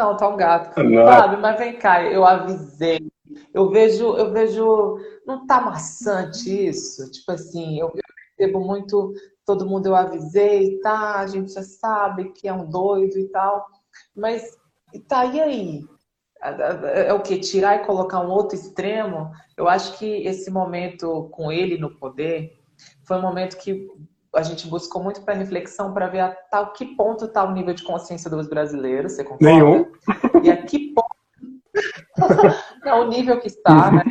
não, tá um gato. Não. Fábio, mas vem cá, eu avisei. Eu vejo, eu vejo. Não tá maçante isso? Tipo assim, eu, eu percebo muito. Todo mundo eu avisei, tá? A gente já sabe que é um doido e tal. Mas tá, e aí? É o que? Tirar e colocar um outro extremo? Eu acho que esse momento com ele no poder foi um momento que a gente buscou muito para reflexão para ver a tal que ponto está o nível de consciência dos brasileiros, você concorda? Nenhum. E a que ponto não, o nível que está, né?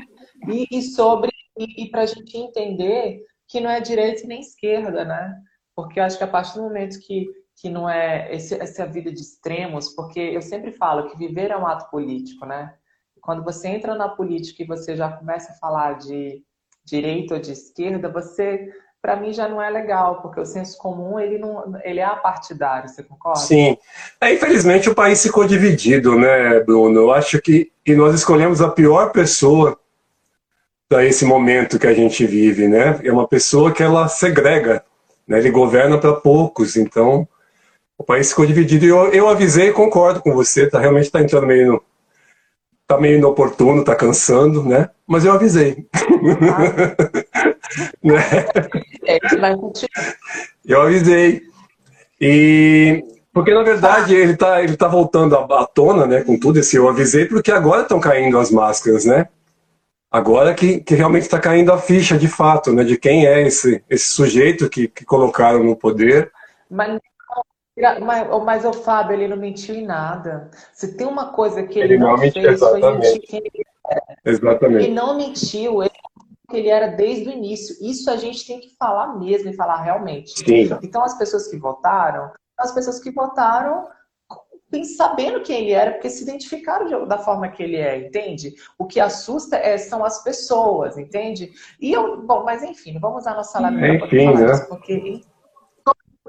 E, e sobre e, e para a gente entender que não é direita nem esquerda, né? Porque eu acho que a partir do momento que que não é esse, essa vida de extremos, porque eu sempre falo que viver é um ato político, né? Quando você entra na política e você já começa a falar de direita ou de esquerda, você para mim já não é legal, porque o senso comum ele não ele é apartidário, você concorda? Sim. É, infelizmente o país ficou dividido, né, Bruno? Eu acho que, que nós escolhemos a pior pessoa para esse momento que a gente vive, né? É uma pessoa que ela segrega, né? Ele governa para poucos, então o país ficou dividido. E eu, eu avisei, concordo com você, tá realmente está entrando meio no, tá meio inoportuno, tá cansando, né? Mas eu avisei. Ah. É, eu avisei. E porque na verdade ele tá, ele tá voltando à, à tona, né? Com tudo esse eu avisei, porque agora estão caindo as máscaras, né? Agora que, que realmente está caindo a ficha de fato, né? De quem é esse, esse sujeito que, que colocaram no poder. Mas mas, mas o Fábio, ele não mentiu em nada. Se tem uma coisa que ele, ele não, não mentiu, fez, exatamente. foi mentir. Exatamente. Ele não mentiu, ele que ele era desde o início. Isso a gente tem que falar mesmo e falar realmente. Sim. Então, as pessoas que votaram, as pessoas que votaram sabendo quem ele era, porque se identificaram da forma que ele é, entende? O que assusta é, são as pessoas, entende? E eu, bom, mas enfim, vamos usar nossa lábia para falar né? isso, porque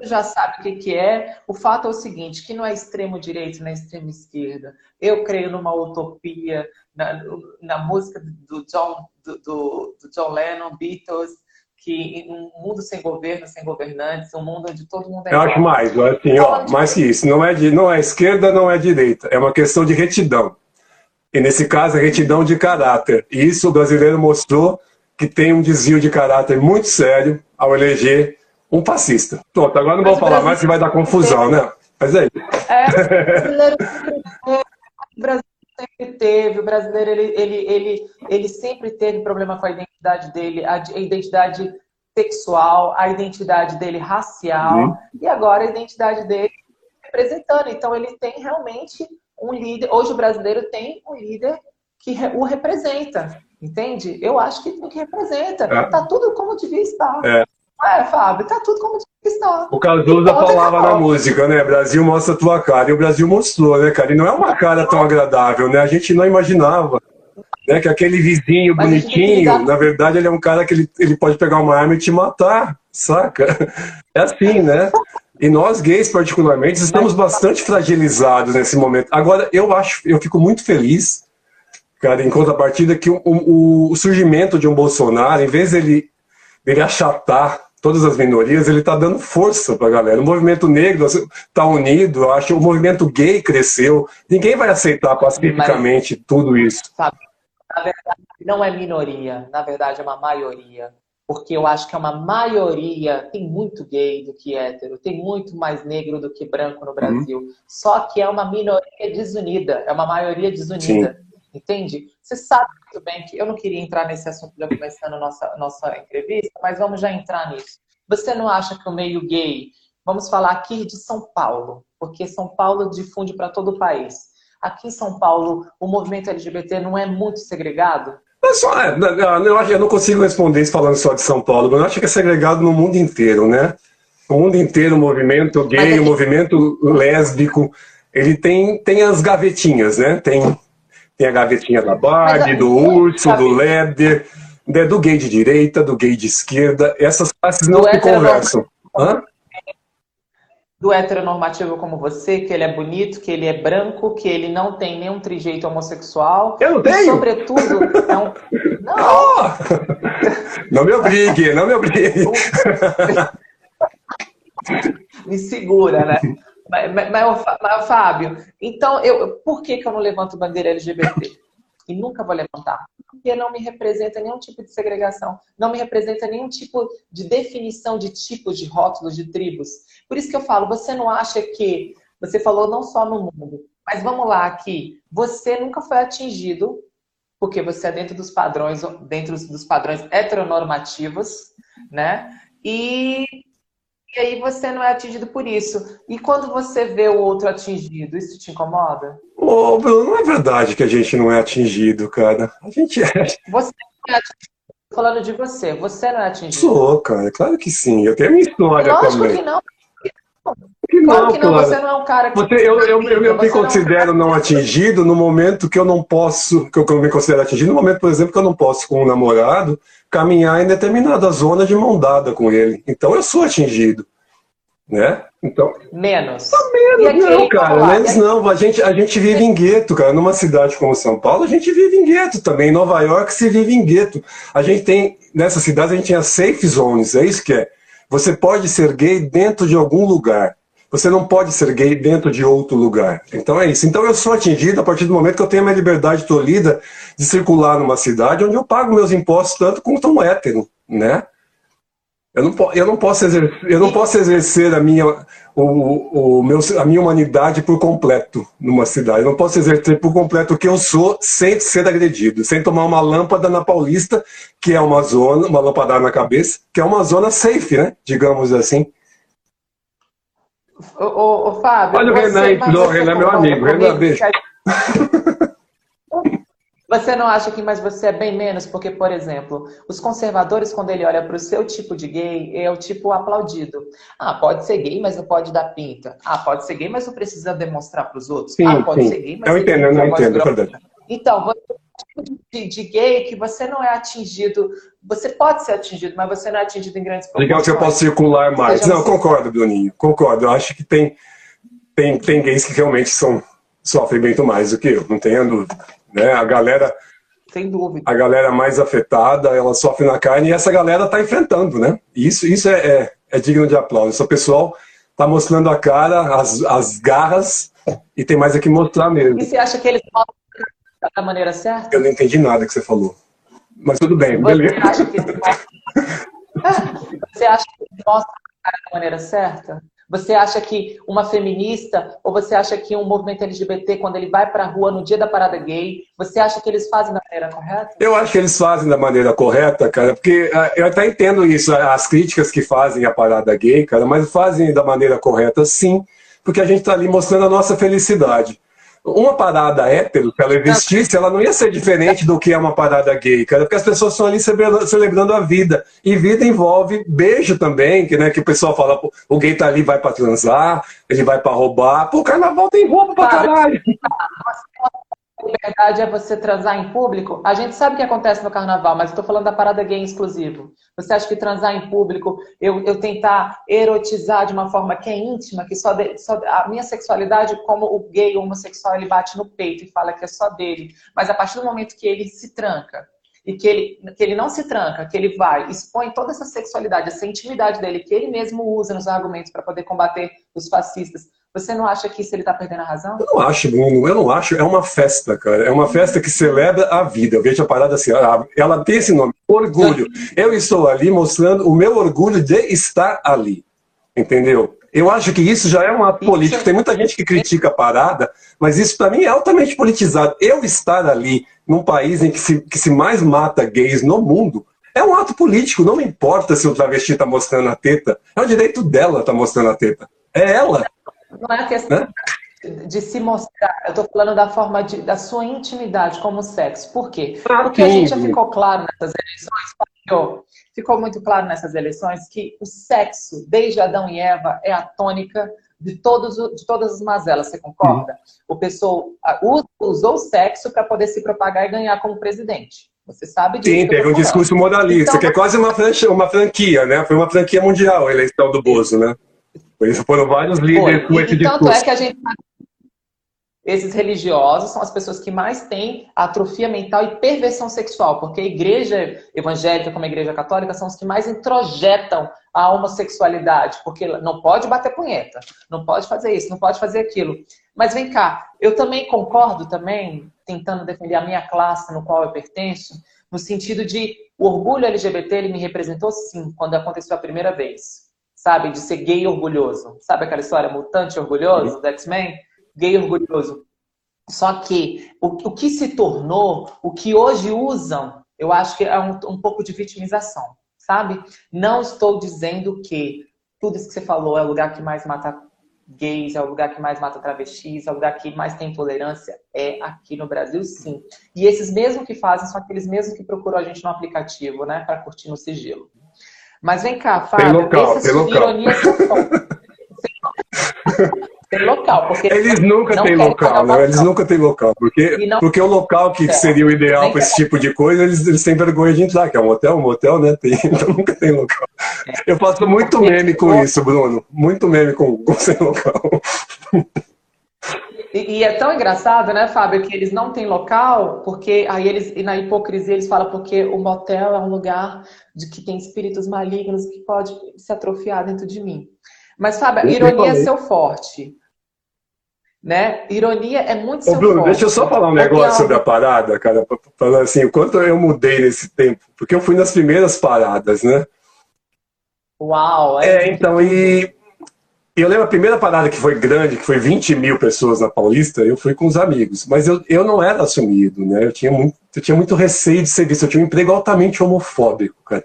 já sabe o que, que é. O fato é o seguinte, que não é extremo direito, nem extremo esquerda. Eu creio numa utopia, na, na música do John, do, do, do John Lennon, Beatles, que um mundo sem governo, sem governantes, um mundo onde todo mundo é Eu acho mais, assim, ó, mais que isso. Não é, de, não é esquerda, não é direita. É uma questão de retidão. E nesse caso, é retidão de caráter. E isso o brasileiro mostrou que tem um desvio de caráter muito sério ao eleger um fascista. Pronto, agora não vou falar mais que vai dar confusão, né? Mas é isso. É, o brasileiro sempre teve, o brasileiro ele, ele, ele, ele sempre teve problema com a identidade dele, a identidade sexual, a identidade dele racial, uhum. e agora a identidade dele representando. Então ele tem realmente um líder. Hoje o brasileiro tem um líder que o representa, entende? Eu acho que, que representa. É. Tá tudo como devia estar. É. É, Fábio, tá tudo como está. O Cazuza falava na música, né? Brasil mostra a tua cara. E o Brasil mostrou, né, cara? E não é uma cara tão agradável, né? A gente não imaginava. Né, que aquele vizinho Mas bonitinho, na verdade, ele é um cara que ele, ele pode pegar uma arma e te matar, saca? É assim, né? E nós gays, particularmente, estamos bastante fragilizados nesse momento. Agora, eu acho, eu fico muito feliz, cara, em contrapartida, que o, o, o surgimento de um Bolsonaro, em vez dele, dele achatar todas as minorias, ele está dando força para a galera. O movimento negro está unido, eu acho o movimento gay cresceu. Ninguém vai aceitar pacificamente Mas, tudo isso. Sabe, na verdade, não é minoria, na verdade é uma maioria. Porque eu acho que é uma maioria, tem muito gay do que hétero, tem muito mais negro do que branco no Brasil. Uhum. Só que é uma minoria desunida, é uma maioria desunida. Sim. Entende? Você sabe muito bem que eu não queria entrar nesse assunto já começando a nossa, nossa entrevista, mas vamos já entrar nisso. Você não acha que o meio gay, vamos falar aqui de São Paulo, porque São Paulo difunde para todo o país. Aqui em São Paulo, o movimento LGBT não é muito segregado? É só, é, eu, eu não consigo responder isso falando só de São Paulo, mas eu acho que é segregado no mundo inteiro, né? O mundo inteiro, o movimento gay, o movimento lésbico, ele tem, tem as gavetinhas, né? Tem tem a gavetinha da Barbie, do urso, do Leder, né, do gay de direita, do gay de esquerda. Essas classes não se conversam. Hã? Do heteronormativo como você, que ele é bonito, que ele é branco, que ele não tem nenhum trijeito homossexual. Eu não tenho! E, sobretudo, é um... Não! Oh! Não me obrigue, não me obrigue. me segura, né? Mas, mas, mas, Fábio, então, eu, por que, que eu não levanto bandeira LGBT? E nunca vou levantar. Porque não me representa nenhum tipo de segregação, não me representa nenhum tipo de definição de tipos, de rótulos, de tribos. Por isso que eu falo, você não acha que. Você falou não só no mundo, mas vamos lá aqui. Você nunca foi atingido, porque você é dentro dos padrões, dentro dos padrões heteronormativos, né? E e aí você não é atingido por isso. E quando você vê o outro atingido, isso te incomoda? Ô, Bruno, não é verdade que a gente não é atingido, cara. A gente é. Você não é atingido. Falando de você, você não é atingido? Sou, cara, claro que sim. Eu tenho minha história Lógico também. que não. Que não, claro que não, você não é um cara que. Você, eu, eu, eu, eu me considero não, é um não atingido no momento que eu não posso, que eu, que eu me considero atingido, no momento, por exemplo, que eu não posso com um namorado caminhar em determinada zona de mão dada com ele. Então eu sou atingido. Né? Então, menos. Tá menos, não, cara. Menos não. A gente, a gente vive em gueto, cara. Numa cidade como São Paulo, a gente vive em gueto também. Em Nova York se vive em gueto. A gente tem, nessa cidade, a gente tinha safe zones, é isso que é. Você pode ser gay dentro de algum lugar. Você não pode ser gay dentro de outro lugar. Então é isso. Então eu sou atingido a partir do momento que eu tenho a minha liberdade tolhida de circular numa cidade onde eu pago meus impostos tanto quanto um hétero, né? Eu não, eu não, posso, exercer, eu não posso exercer a minha, o, o meu, a minha humanidade por completo numa cidade. Eu não posso exercer por completo o que eu sou sem ser agredido, sem tomar uma lâmpada na Paulista, que é uma zona, uma lâmpada na cabeça, que é uma zona safe, né? Digamos assim. Ô, ô, ô Fábio. Olha o Renan aí, o Renan é meu amigo. Renan, beijo. Você não acha que mais você é bem menos? Porque, por exemplo, os conservadores, quando ele olha para o seu tipo de gay, é o tipo aplaudido. Ah, pode ser gay, mas não pode dar pinta. Ah, pode ser gay, mas não precisa demonstrar para os outros. Sim, ah, pode sim. ser gay, mas eu entendo, eu não entendo, é verdade. Então, você de, de, gay que você não é atingido. Você pode ser atingido, mas você não é atingido em grandes proporções. Legal que eu posso circular mais. Não, concordo, Doninho. Concordo. Eu acho que tem, tem, tem gays que realmente são, sofrem muito mais do que eu, não tenho dúvida. Né? A galera. Sem dúvida. A galera mais afetada, ela sofre na carne e essa galera está enfrentando, né? Isso, isso é, é, é digno de aplauso. Esse pessoal está mostrando a cara, as, as garras, e tem mais aqui mostrar mesmo. E você acha que eles mostram da maneira certa? Eu não entendi nada que você falou. Mas tudo bem, você beleza. Acha que você acha que eles mostram a cara da maneira certa? Você acha que uma feminista, ou você acha que um movimento LGBT, quando ele vai para a rua no dia da parada gay, você acha que eles fazem da maneira correta? Eu acho que eles fazem da maneira correta, cara, porque uh, eu até entendo isso, as críticas que fazem a parada gay, cara, mas fazem da maneira correta sim, porque a gente está ali mostrando a nossa felicidade uma parada hétero, se ela existisse, ela não ia ser diferente do que é uma parada gay, cara, porque as pessoas estão ali celebrando a vida. E vida envolve beijo também, que, né, que o pessoal fala, o gay tá ali, vai pra transar, ele vai pra roubar. Pô, o carnaval tem roupa pra caralho liberdade é você transar em público, a gente sabe o que acontece no carnaval, mas tô falando da parada gay exclusivo. Você acha que transar em público, eu, eu tentar erotizar de uma forma que é íntima, que só, de, só a minha sexualidade, como o gay homossexual, ele bate no peito e fala que é só dele. Mas a partir do momento que ele se tranca, e que ele, que ele não se tranca, que ele vai, expõe toda essa sexualidade, essa intimidade dele, que ele mesmo usa nos argumentos para poder combater os fascistas, você não acha que isso ele está perdendo a razão? Eu não acho, Bruno. Eu não acho. É uma festa, cara. É uma festa que celebra a vida. Eu vejo a parada assim. Ela tem esse nome, orgulho. Eu estou ali mostrando o meu orgulho de estar ali. Entendeu? Eu acho que isso já é um ato político. Tem muita gente que critica a parada, mas isso para mim é altamente politizado. Eu estar ali, num país em que se, que se mais mata gays no mundo, é um ato político. Não me importa se o travesti está mostrando a teta. É o direito dela estar tá mostrando a teta. É ela. Não é a questão de se mostrar. Eu estou falando da forma de, da sua intimidade como sexo. Por quê? Ah, Porque a gente já ficou claro nessas eleições, ficou muito claro nessas eleições que o sexo, desde Adão e Eva, é a tônica de, todos, de todas as mazelas. Você concorda? Uhum. O pessoal usou o sexo para poder se propagar e ganhar como presidente. Você sabe disso. Sim, teve um discurso modalista, então, que é quase uma franquia, uma franquia, né? Foi uma franquia mundial a eleição do Bozo, né? Foram vários líderes esse discurso. Tanto é que a gente esses religiosos são as pessoas que mais têm atrofia mental e perversão sexual, porque a igreja evangélica, como a igreja católica, são os que mais introjetam a homossexualidade, porque não pode bater punheta, não pode fazer isso, não pode fazer aquilo. Mas vem cá, eu também concordo também, tentando defender a minha classe no qual eu pertenço, no sentido de o orgulho LGBT ele me representou sim, quando aconteceu a primeira vez. Sabe, de ser gay orgulhoso. Sabe aquela história mutante orgulhoso do X-Men? gay orgulhoso. Só que o, o, que se tornou, o que hoje usam, eu acho que é um, um pouco de vitimização, sabe? Não estou dizendo que tudo isso que você falou é o lugar que mais mata gays, é o lugar que mais mata travestis, é o lugar que mais tem intolerância, é aqui no Brasil, sim. E esses mesmos que fazem são aqueles mesmos que procuram a gente no aplicativo, né, para curtir no sigilo. Mas vem cá, Fábio, tem local, tem local. ironias tem local. Porque eles nunca têm local, né? Eles nunca têm local. Porque, não... porque o local que seria o ideal para esse tipo de coisa, eles, eles têm vergonha de entrar, que é um hotel, um motel, né? Tem, então nunca tem local. É. Eu faço muito meme com isso, Bruno. Muito meme com, com sem local. E, e, é tão engraçado, né, Fábio, que eles não têm local, porque aí eles, e na hipocrisia eles falam porque o motel é um lugar de que tem espíritos malignos que pode se atrofiar dentro de mim. Mas, Fábio, ironia é seu forte. Né? Ironia é muito Ô, Bruno, deixa eu só falar um negócio sobre a parada, cara, falando assim, o quanto eu mudei nesse tempo, porque eu fui nas primeiras paradas, né? Uau! É, é então, e eu lembro a primeira parada que foi grande, que foi 20 mil pessoas na Paulista, eu fui com os amigos, mas eu, eu não era assumido, né? Eu tinha, muito, eu tinha muito receio de ser visto, eu tinha um emprego altamente homofóbico, cara.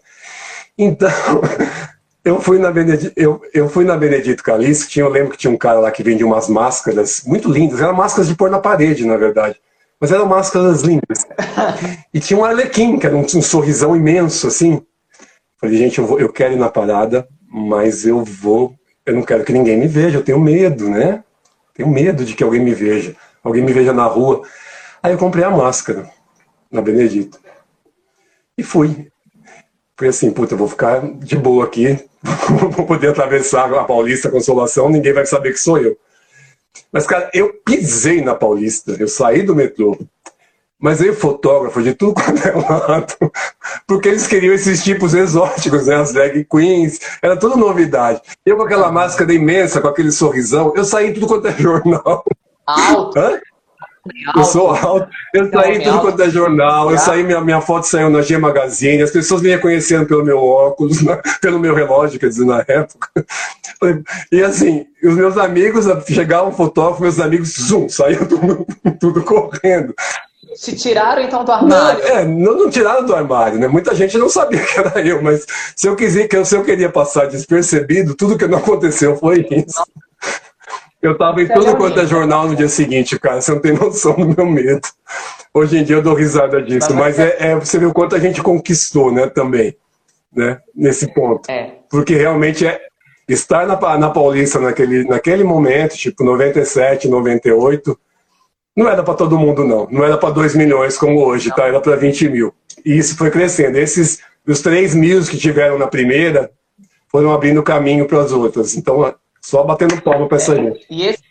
Então, Eu fui na Benedito, eu, eu fui na Benedito Calixto, tinha, eu lembro que tinha um cara lá que vendia umas máscaras muito lindas, eram máscaras de pôr na parede, na verdade. Mas eram máscaras lindas. E tinha um arlequim, que era um, um sorrisão imenso, assim. Falei, gente, eu, vou, eu quero ir na parada, mas eu vou. Eu não quero que ninguém me veja, eu tenho medo, né? Tenho medo de que alguém me veja. Alguém me veja na rua. Aí eu comprei a máscara na Benedito. E fui. Fui assim, puta, eu vou ficar de boa aqui, vou poder atravessar a Paulista Consolação, ninguém vai saber que sou eu. Mas, cara, eu pisei na Paulista, eu saí do metrô, mas veio fotógrafo de tudo quanto é lado, porque eles queriam esses tipos exóticos, né? As drag queens, era tudo novidade. Eu com aquela máscara imensa, com aquele sorrisão, eu saí em tudo quanto é jornal. Alto. Hã? Eu sou alto. Eu saí tudo quanto é jornal. Eu saí, minha, minha foto saiu na G Magazine. As pessoas me reconhecendo pelo meu óculos, pelo meu relógio, quer dizer, na época. E assim, os meus amigos, chegavam fotógrafos, meus amigos, zoom, saíam tudo, tudo correndo. Te tiraram então do armário? Não, é, não, não, tiraram do armário, né? Muita gente não sabia que era eu, mas se eu, quiser, se eu queria passar despercebido, tudo que não aconteceu foi isso. Eu tava em tudo quanto é jornal no dia seguinte, cara. Você não tem noção do meu medo. Hoje em dia eu dou risada disso, mas é, é você o quanto a gente conquistou, né, também, né, nesse ponto. É. Porque realmente é estar na, na Paulista naquele, naquele momento, tipo 97, 98, não era para todo mundo, não. Não era para 2 milhões como hoje, tá? Era para 20 mil. E isso foi crescendo. Esses, os 3 mil que tiveram na primeira, foram abrindo caminho para as outras. Então, só batendo palma para essa é, gente. E esse,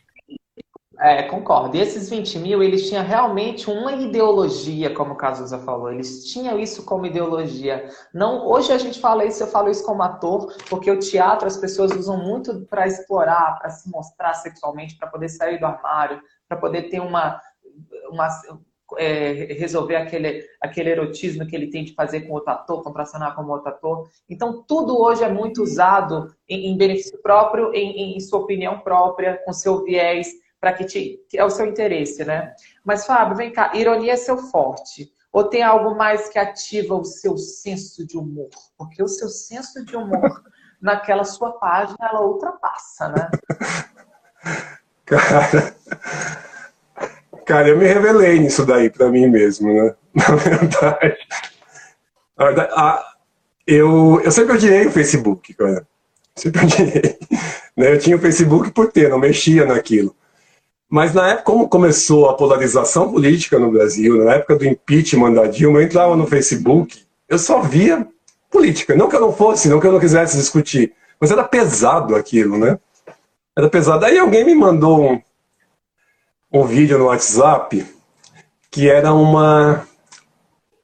é, concordo. E esses 20 mil, eles tinham realmente uma ideologia, como o Cazuza falou. Eles tinham isso como ideologia. Não, hoje a gente fala isso, eu falo isso como ator, porque o teatro as pessoas usam muito para explorar, para se mostrar sexualmente, para poder sair do armário, para poder ter uma, uma é, resolver aquele, aquele erotismo que ele tem de fazer com outro ator, contracionar com outro ator. Então, tudo hoje é muito usado em, em benefício próprio, em, em, sua opinião própria, com seu viés, para que, que é o seu interesse, né? Mas, Fábio, vem cá, ironia é seu forte. Ou tem algo mais que ativa o seu senso de humor? Porque o seu senso de humor, naquela sua página, ela ultrapassa, né? Cara, Cara, eu me revelei nisso daí para mim mesmo, né? Na verdade. Na verdade a, eu, eu sempre odiei o Facebook, cara. Sempre odiei. Né? Eu tinha o Facebook por ter, não mexia naquilo. Mas na época, como começou a polarização política no Brasil, na época do impeachment da Dilma, eu entrava no Facebook, eu só via política. Não que eu não fosse, não que eu não quisesse discutir, mas era pesado aquilo, né? Era pesado. Aí alguém me mandou um, um vídeo no WhatsApp que era uma.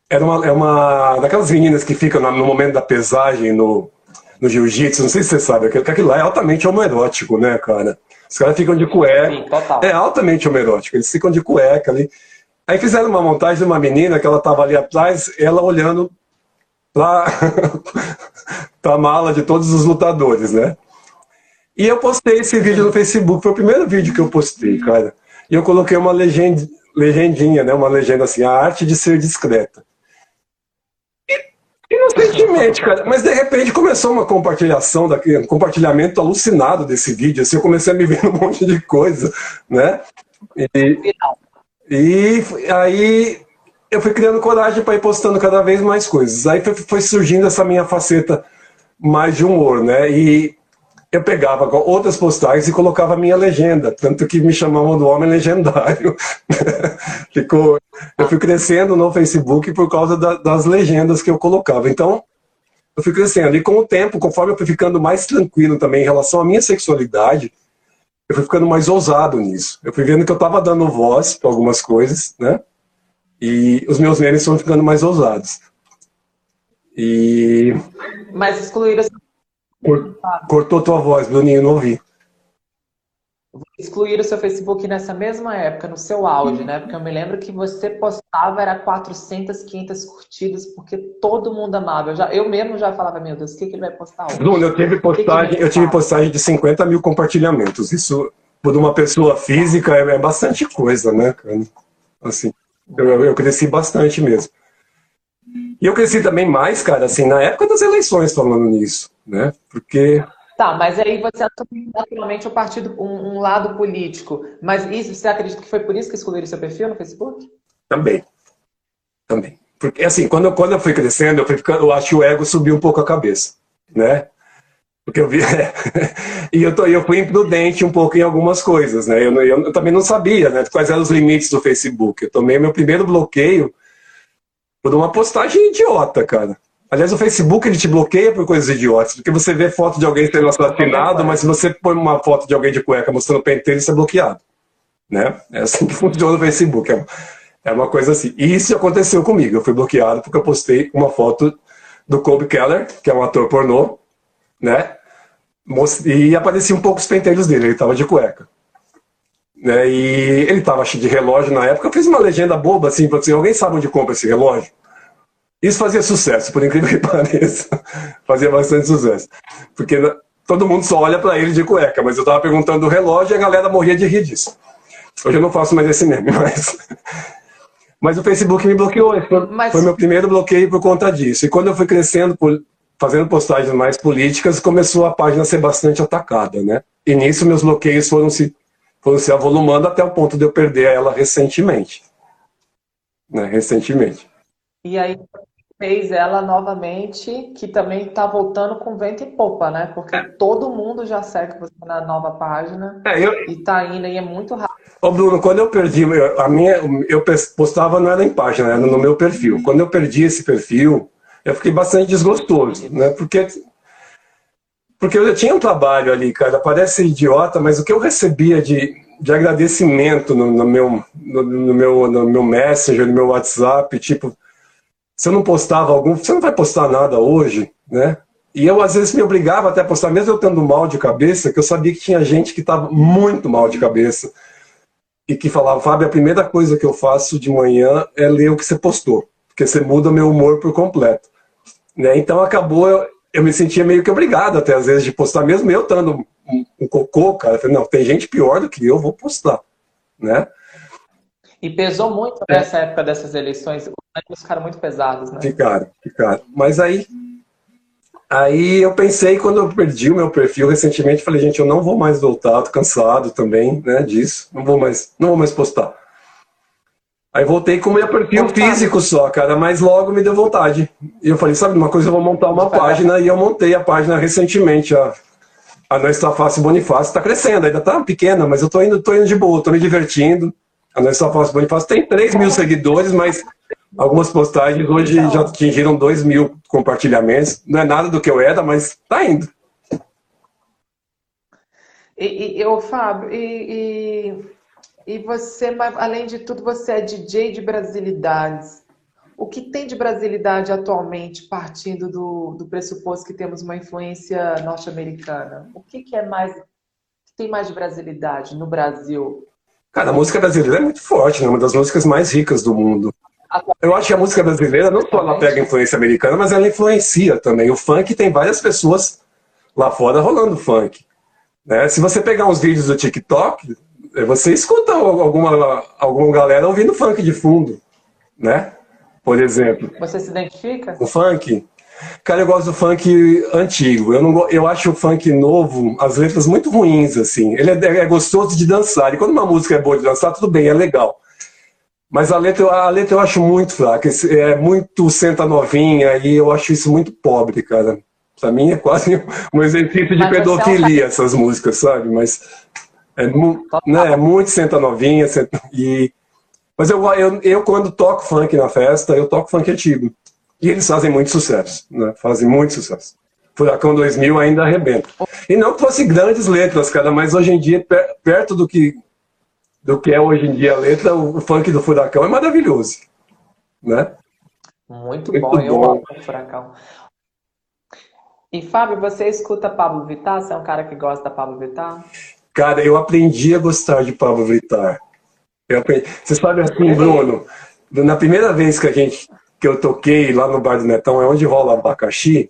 Era uma, é uma daquelas meninas que ficam no momento da pesagem no, no jiu-jitsu, não sei se você sabe, aquilo, aquilo lá é altamente homoerótico, né, cara? Os caras ficam de cueca. Sim, é altamente homoerótico, eles ficam de cueca ali. Aí fizeram uma montagem de uma menina que ela estava ali atrás, ela olhando para a mala de todos os lutadores, né? E eu postei esse vídeo no Facebook, foi o primeiro vídeo que eu postei, cara. E eu coloquei uma legenda, legendinha, né? Uma legenda assim, a arte de ser discreta. E, inocentemente, cara. Mas de repente começou uma compartilhação, daqui, um compartilhamento alucinado desse vídeo. Assim, eu comecei a me ver um monte de coisa, né? E, e aí eu fui criando coragem para ir postando cada vez mais coisas. Aí foi, foi surgindo essa minha faceta mais de humor, né? E eu pegava outras postagens e colocava a minha legenda, tanto que me chamavam do homem legendário. Ficou, eu fui crescendo no Facebook por causa da, das legendas que eu colocava. Então, eu fui crescendo. E com o tempo, conforme eu fui ficando mais tranquilo também em relação à minha sexualidade, eu fui ficando mais ousado nisso. Eu fui vendo que eu estava dando voz para algumas coisas, né? E os meus memes foram ficando mais ousados. E... Mas excluíram Cortou tua voz, Bruninho, não ouvi. Excluir o seu Facebook nessa mesma época, no seu auge, né? Porque eu me lembro que você postava, era 400, 500 curtidas, porque todo mundo amava. Eu, já, eu mesmo já falava, meu Deus, o que, que ele vai postar hoje? Bruno, eu tive postagem, eu tive postagem de 50 mil compartilhamentos. Isso, por uma pessoa física, é, é bastante coisa, né, Assim, eu, eu cresci bastante mesmo. E eu cresci também mais, cara, assim, na época das eleições falando nisso, né? Porque. Tá, mas aí você assumiu naturalmente o partido, um, um, lado político. Mas isso, você acredita que foi por isso que escolheram seu perfil no Facebook? Também. Também. Porque, assim, quando eu, quando eu fui crescendo, eu, fui ficando, eu acho que o ego subiu um pouco a cabeça, né? Porque eu vi. e eu, tô, eu fui imprudente um pouco em algumas coisas, né? Eu, eu, eu também não sabia né, quais eram os limites do Facebook. Eu tomei meu primeiro bloqueio por uma postagem idiota, cara. Aliás, o Facebook ele te bloqueia por coisas idiotas, porque você vê foto de alguém sendo assassinado, mas se você põe uma foto de alguém de cueca mostrando o pentelho, você é bloqueado. Né? É assim que funciona o Facebook. É, é uma coisa assim. E isso aconteceu comigo. Eu fui bloqueado porque eu postei uma foto do Kobe Keller, que é um ator pornô, né? E aparecia um pouco os pentelhos dele, ele estava de cueca. Né? E ele estava cheio de relógio na época. Eu fiz uma legenda boba assim, para assim, alguém sabe onde compra esse relógio? Isso fazia sucesso, por incrível que pareça. fazia bastante sucesso. Porque todo mundo só olha para ele de cueca, mas eu estava perguntando do relógio e a galera morria de rir disso. Hoje eu não faço mais esse meme, mas. Mas o Facebook me bloqueou. Foi, mas... foi meu primeiro bloqueio por conta disso. E quando eu fui crescendo, fazendo postagens mais políticas, começou a página a ser bastante atacada, né? E nisso meus bloqueios foram se foram se avolumando até o ponto de eu perder ela recentemente. Né, recentemente. E aí fez ela novamente, que também está voltando com vento e popa, né? Porque é. todo mundo já segue você na nova página é, eu... e tá indo e é muito rápido. Ô Bruno, quando eu perdi, a minha, eu postava não era em página, era no meu perfil. Quando eu perdi esse perfil, eu fiquei bastante desgostoso, né? Porque porque eu tinha um trabalho ali, cara, parece idiota, mas o que eu recebia de, de agradecimento no, no meu, no, no, meu, no meu Messenger, no meu WhatsApp, tipo, se eu não postava algum, você não vai postar nada hoje, né? E eu, às vezes, me obrigava até a postar, mesmo eu tendo mal de cabeça, que eu sabia que tinha gente que estava muito mal de cabeça e que falava, Fábio, a primeira coisa que eu faço de manhã é ler o que você postou, porque você muda meu humor por completo. Né? Então acabou eu me sentia meio que obrigado até às vezes de postar, mesmo eu estando um, um, cocô, cara. Eu falei, não, tem gente pior do que eu, vou postar, né? E pesou muito é. nessa época dessas eleições, os ânimos ficaram muito pesados, né? Ficaram, ficaram. Mas aí, aí eu pensei, quando eu perdi o meu perfil recentemente, falei, gente, eu não vou mais voltar, tô cansado também, né, disso, não vou mais, não vou mais postar. Aí voltei com o meu perfil físico só, cara, mas logo me deu vontade. E eu falei, sabe uma coisa, eu vou montar uma página e eu montei a página recentemente, a, a Não Está Fácil Bonifácio. Está crescendo, ainda tá pequena, mas eu tô indo, tô indo de boa, tô me divertindo. A Fácil Bonifácio tem 3 mil seguidores, mas algumas postagens hoje já atingiram 2 mil compartilhamentos. Não é nada do que eu era, mas tá indo. E, e eu, Fábio, e, e E você, além de tudo, você é DJ de brasilidades. O que tem de brasilidade atualmente, partindo do, do pressuposto que temos uma influência norte-americana? O que, que é mais que tem mais de brasilidade no Brasil? Cara, a música brasileira é muito forte, né? Uma das músicas mais ricas do mundo. Eu acho que a música brasileira não só ela pega influência americana, mas ela influencia também. O funk tem várias pessoas lá fora rolando funk. Né? Se você pegar uns vídeos do TikTok, você escuta alguma, alguma galera ouvindo funk de fundo, né? Por exemplo. Você se identifica? O funk. Cara, eu gosto do funk antigo. Eu, não, eu acho o funk novo, as letras muito ruins, assim. Ele é, é gostoso de dançar. E quando uma música é boa de dançar, tudo bem, é legal. Mas a letra, a letra eu acho muito fraca. É muito senta novinha e eu acho isso muito pobre, cara. Pra mim é quase um exercício de pedofilia, um... essas músicas, sabe? Mas é, né, é muito senta novinha. Senta, e... Mas eu, eu, eu, quando toco funk na festa, eu toco funk antigo. E eles fazem muito sucesso, né? Fazem muito sucesso. Furacão 2000 ainda arrebenta. E não fosse grandes letras, cara, mas hoje em dia, perto do que, do que é hoje em dia a letra, o funk do Furacão é maravilhoso. Né? Muito, muito bom, bom, eu amo o Furacão. E Fábio, você escuta Pablo Vittar? Você é um cara que gosta da Pablo Vittar? Cara, eu aprendi a gostar de Pablo Vittar. Eu aprendi... Você sabe assim, Bruno, na primeira vez que a gente que eu toquei lá no Bar do Netão, é onde rola abacaxi,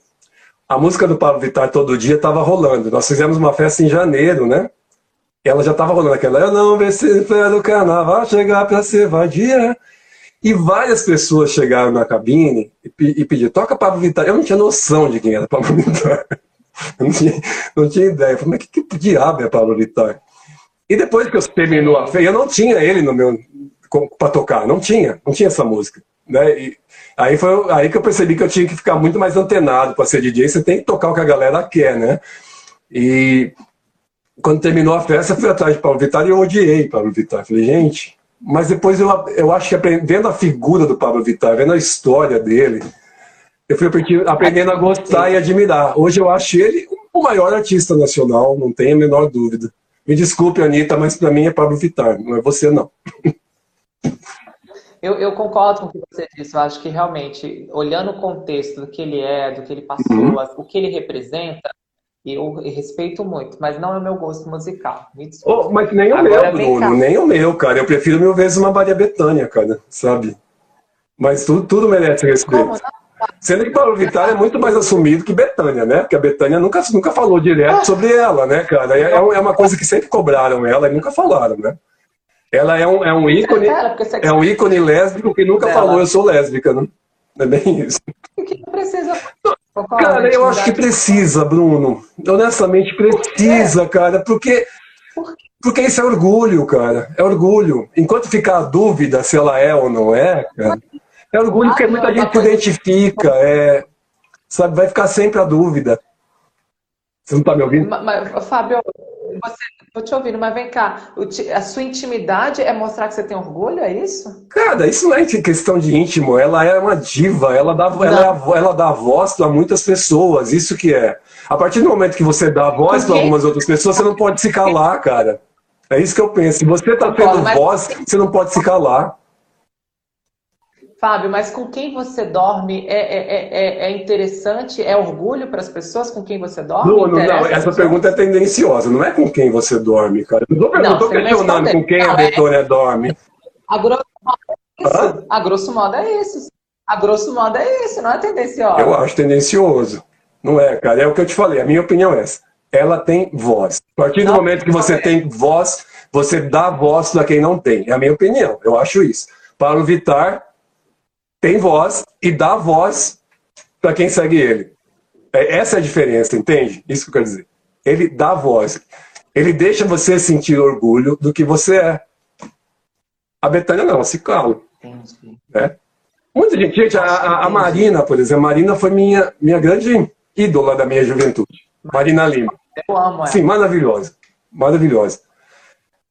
a música do Pablo Vittar todo dia estava rolando. Nós fizemos uma festa em janeiro, né? Ela já estava rolando aquela, eu não ver se o carnaval chegar para ser vadia. E várias pessoas chegaram na cabine e, e pediram, toca Pablo Vittar. Eu não tinha noção de quem era Pablo Vittar. Eu não tinha, não tinha ideia. Eu falei, mas que, que diabo é Pablo Vittar? E depois que eu terminou a festa, eu não tinha ele no meu para tocar, não tinha, não tinha essa música. Né? E aí foi aí que eu percebi que eu tinha que ficar muito mais antenado para ser DJ. Você tem que tocar o que a galera quer, né? E quando terminou a festa, eu fui atrás de Paulo Vittar e eu odiei Paulo Vittar. Falei, gente. Mas depois eu, eu acho que vendo a figura do Pablo Vittar, vendo a história dele, eu fui aprendendo a gostar e admirar. Hoje eu acho ele o maior artista nacional, não tenho a menor dúvida. Me desculpe, Anitta, mas para mim é Pablo Vittar, não é você, não. Eu, eu, concordo com o que você disse. Eu acho que realmente, olhando o contexto do que ele é, do que ele passou, uhum. o que ele representa, eu respeito muito, mas não é o meu gosto musical. Oh, mas nem o Agora, meu, Bruno, nem o meu, cara. Eu prefiro mil vezes uma Maria Bethânia, cara, sabe? Mas tudo, tudo merece respeito. Sendo que Paulo Vittar é muito mais assumido que Betânia, né? Porque a Betânia nunca, nunca falou direto sobre ela, né, cara? É, é uma coisa que sempre cobraram ela e nunca falaram, né? Ela é um, é um ícone. É um ícone lésbico que nunca falou eu sou lésbica, né? É bem isso. Que não precisa. Cara, eu acho que precisa, Bruno. Honestamente, precisa, é. cara, porque. Porque isso é orgulho, cara. É orgulho. Enquanto ficar a dúvida se ela é ou não é, cara. É orgulho porque muita gente se identifica. É, sabe, vai ficar sempre a dúvida. Você não tá me ouvindo? Mas, mas Fábio, você Tô te ouvindo, mas vem cá. A sua intimidade é mostrar que você tem orgulho, é isso? Cara, isso não é questão de íntimo. Ela é uma diva. Ela dá, ela, é ela dá voz para muitas pessoas. Isso que é. A partir do momento que você dá voz para algumas outras pessoas, você não pode se calar, cara. É isso que eu penso. Se você tá tendo voz, você não pode se calar. Fábio, mas com quem você dorme é, é, é, é interessante? É orgulho para as pessoas com quem você dorme? Não, não, não essa pergunta é tendenciosa. Não é com quem você dorme, cara. Eu não estou questionando com quem não, a Betônia é... dorme. A grosso modo é isso. A grosso modo é isso. A grosso modo é isso, não é tendencioso. Eu acho tendencioso. Não é, cara. É o que eu te falei. A minha opinião é essa. Ela tem voz. A partir do momento que você tem voz, você dá voz para quem não tem. É a minha opinião. Eu acho isso. Paulo Vitar tem voz e dá voz para quem segue ele. É, essa é a diferença, entende? Isso que eu quero dizer. Ele dá voz. Ele deixa você sentir orgulho do que você é. A Betânia não, se cala. Né? Muita gente, gente a, a, Marina, por exemplo, a Marina foi minha, minha grande ídola da minha juventude. Marina Lima. Eu amo ela. Sim, maravilhosa. Maravilhosa.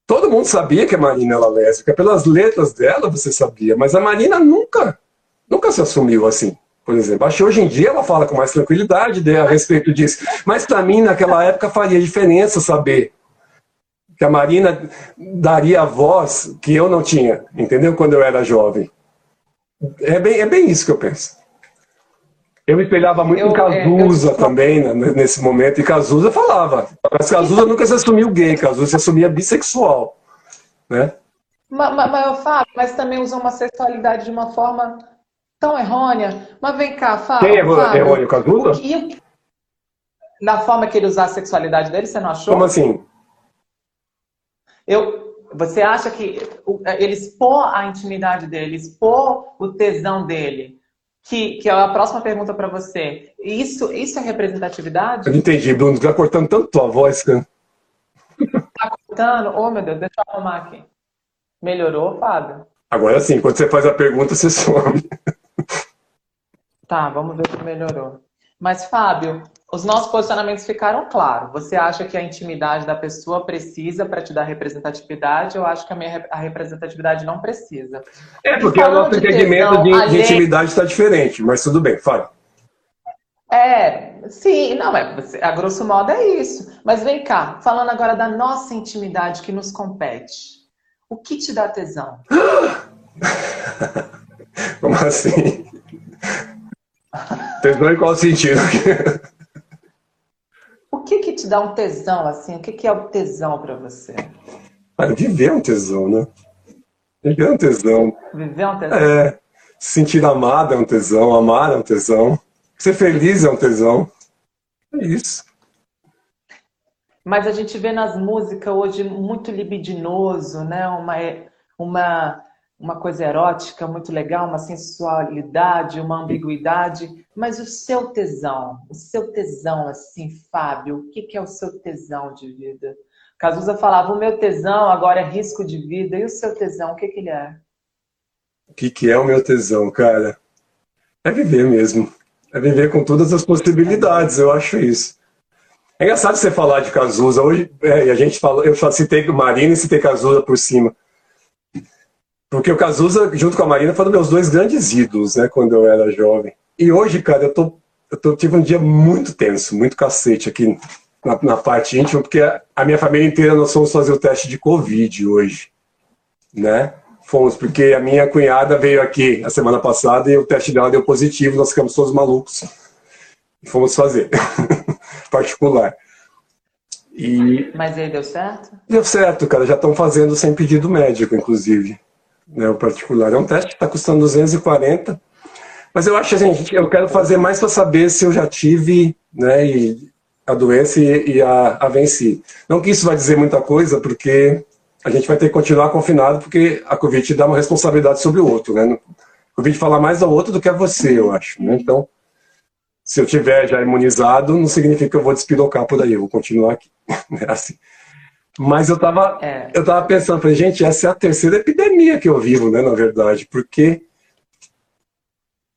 Todo mundo sabia que a Marina era lésbica. Pelas letras dela você sabia. Mas a Marina nunca nunca se assumiu assim, por exemplo. Acho que hoje em dia ela fala com mais tranquilidade a respeito disso. Mas para mim, naquela época, faria diferença saber que a Marina daria a voz que eu não tinha, entendeu? Quando eu era jovem. É bem, é bem isso que eu penso. Eu me espelhava muito eu, em Cazuza é, eu... também, né, nesse momento, e Cazuza falava. Mas Cazuza nunca se assumiu gay, Cazuza se assumia bissexual. Né? Mas, mas, mas eu falo, mas também usa uma sexualidade de uma forma tão errônea. Mas vem cá, fala. Quem é errôneo, Cazuza? na forma que ele usar a sexualidade dele, você não achou? Como assim? Eu, você acha que ele expor a intimidade dele, expor o tesão dele, que, que é a próxima pergunta para você, isso, isso é representatividade? Eu não entendi, Bruno, tá cortando tanto tua voz, cara. Tá cortando? Oh, meu Deus, deixa eu arrumar aqui. Melhorou, Fábio? Agora sim, quando você faz a pergunta, você some. Tá, vamos ver se melhorou. Mas, Fábio, os nossos posicionamentos ficaram claros. Você acha que a intimidade da pessoa precisa para te dar representatividade? Eu acho que a minha a representatividade não precisa. É, porque o nosso entendimento de, de intimidade está diferente, mas tudo bem, fale. É, sim, não, é, a grosso modo é isso. Mas vem cá, falando agora da nossa intimidade que nos compete. O que te dá tesão? Como assim? tesão em qual sentido? O que que te dá um tesão, assim? O que que é o tesão para você? Ah, viver é um tesão, né? Viver é um tesão. Viver é um tesão? É. Sentir amado é um tesão, amar é um tesão. Ser feliz é um tesão. É isso. Mas a gente vê nas músicas hoje muito libidinoso, né? Uma, uma uma coisa erótica muito legal, uma sensualidade, uma ambiguidade, mas o seu tesão, o seu tesão, assim, Fábio, o que, é o seu tesão de vida? Cazuza falava, o meu tesão agora é risco de vida, e o seu tesão, o que, que ele é? O que, que é o meu tesão, cara? É viver mesmo. É viver com todas as possibilidades, eu acho isso. É engraçado você falar de Cazuza. Hoje, é, a gente falou, eu citei Marina e citei Cazuza por cima. Porque o Cazuza, junto com a Marina, foram meus dois grandes ídolos, né, quando eu era jovem. E hoje, cara, eu, tô, eu tô, tive um dia muito tenso, muito cacete aqui na, na, parte íntima, porque a minha família inteira nós fomos fazer o teste de Covid hoje, né? Fomos, porque a minha cunhada veio aqui a semana passada e o teste dela deu positivo, nós ficamos todos malucos. E fomos fazer, particular. E... Mas aí deu certo? Deu certo, cara, já estão fazendo sem pedido médico, inclusive né, o particular. É um teste que está custando 240. Mas eu acho assim, eu quero fazer mais para saber se eu já tive né, e a doença e, e a, a, venci. Não que isso vai dizer muita coisa, porque a gente vai ter que continuar confinado, porque a Covid dá uma responsabilidade sobre o outro. Né? A Covid fala mais ao outro do que a você, eu acho. Né? Então, se eu tiver já imunizado, não significa que eu vou despirocar por aí, eu vou continuar aqui. É assim. Mas eu tava, é. eu tava pensando, falei, gente, essa é a terceira epidemia que eu vivo, né, na verdade, porque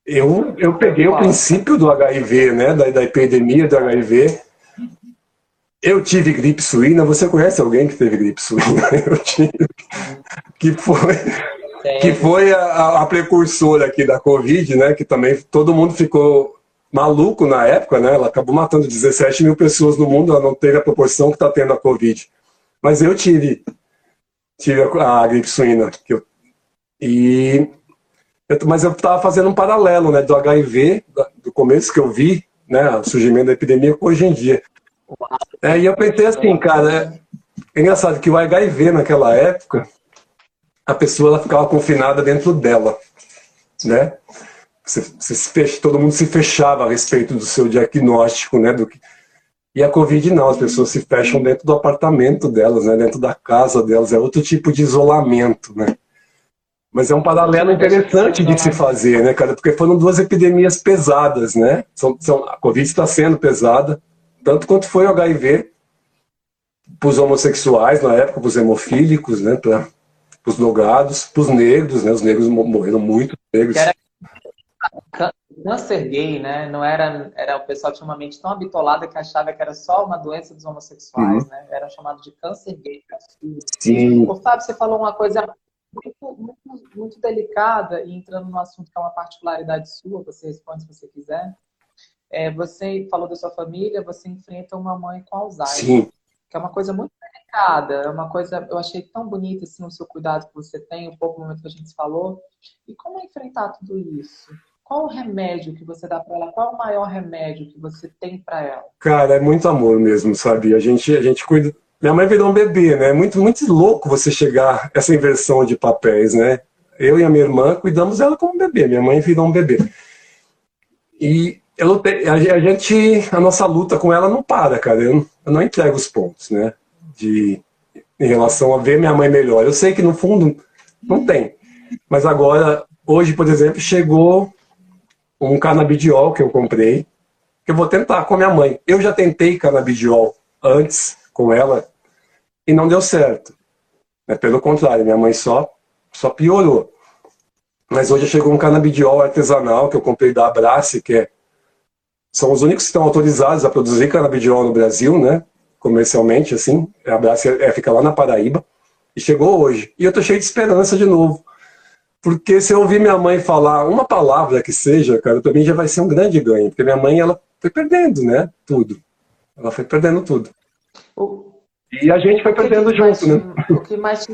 eu, eu peguei o princípio do HIV, né, da, da epidemia do HIV. Eu tive gripe suína. Você conhece alguém que teve gripe suína? Eu tive. Que foi, que foi a, a precursora aqui da Covid, né? Que também todo mundo ficou maluco na época, né? Ela acabou matando 17 mil pessoas no mundo. Ela não teve a proporção que está tendo a Covid. Mas eu tive, tive a, a gripe suína. Que eu, e, eu, mas eu estava fazendo um paralelo né, do HIV, do começo que eu vi, né, o surgimento da epidemia, com hoje em dia. É, e eu pensei assim, cara, é, é engraçado que o HIV naquela época, a pessoa ela ficava confinada dentro dela, né? Você, você fecha, todo mundo se fechava a respeito do seu diagnóstico, né? Do que, e a Covid não, as pessoas se fecham dentro do apartamento delas, né? dentro da casa delas, é outro tipo de isolamento, né? Mas é um paralelo interessante de se fazer, né, cara? Porque foram duas epidemias pesadas, né? São, são, a Covid está sendo pesada, tanto quanto foi o HIV para os homossexuais na época, para os hemofílicos, né? Para os drogados, para os negros, né? Os negros morreram muito, negros câncer gay, né? Não era, era o pessoal tinha uma mente tão habitolada que achava que era só uma doença dos homossexuais, uhum. né? Era chamado de câncer gay. Sim. O Fábio, você falou uma coisa muito, muito, muito, delicada e entrando no assunto que é uma particularidade sua, você responde se você quiser. É, você falou da sua família, você enfrenta uma mãe com Alzheimer, Sim. que é uma coisa muito complicada, é uma coisa, eu achei tão bonita assim, o seu cuidado que você tem, um pouco no momento que a gente falou. E como é enfrentar tudo isso? Qual o remédio que você dá para ela? Qual o maior remédio que você tem para ela? Cara, é muito amor mesmo, sabe? A gente, a gente cuida. Minha mãe virou um bebê, né? É muito, muito louco você chegar essa inversão de papéis, né? Eu e a minha irmã cuidamos dela como um bebê. Minha mãe virou um bebê. E eu, a gente, a nossa luta com ela não para, cara. Eu, eu não entrego os pontos, né? De, em relação a ver minha mãe melhor. Eu sei que no fundo não tem. Mas agora, hoje, por exemplo, chegou um canabidiol que eu comprei, que eu vou tentar com a minha mãe. Eu já tentei canabidiol antes com ela e não deu certo. Pelo contrário, minha mãe só, só piorou. Mas hoje chegou um canabidiol artesanal que eu comprei da Abrace, que é, são os únicos que estão autorizados a produzir canabidiol no Brasil, né? Comercialmente, assim. A Abrace é, fica lá na Paraíba. E chegou hoje. E eu tô cheio de esperança de novo. Porque se eu ouvir minha mãe falar uma palavra que seja, cara, para mim já vai ser um grande ganho. Porque minha mãe, ela foi perdendo, né? Tudo. Ela foi perdendo tudo. O... E a gente foi perdendo junto, né? O que mais te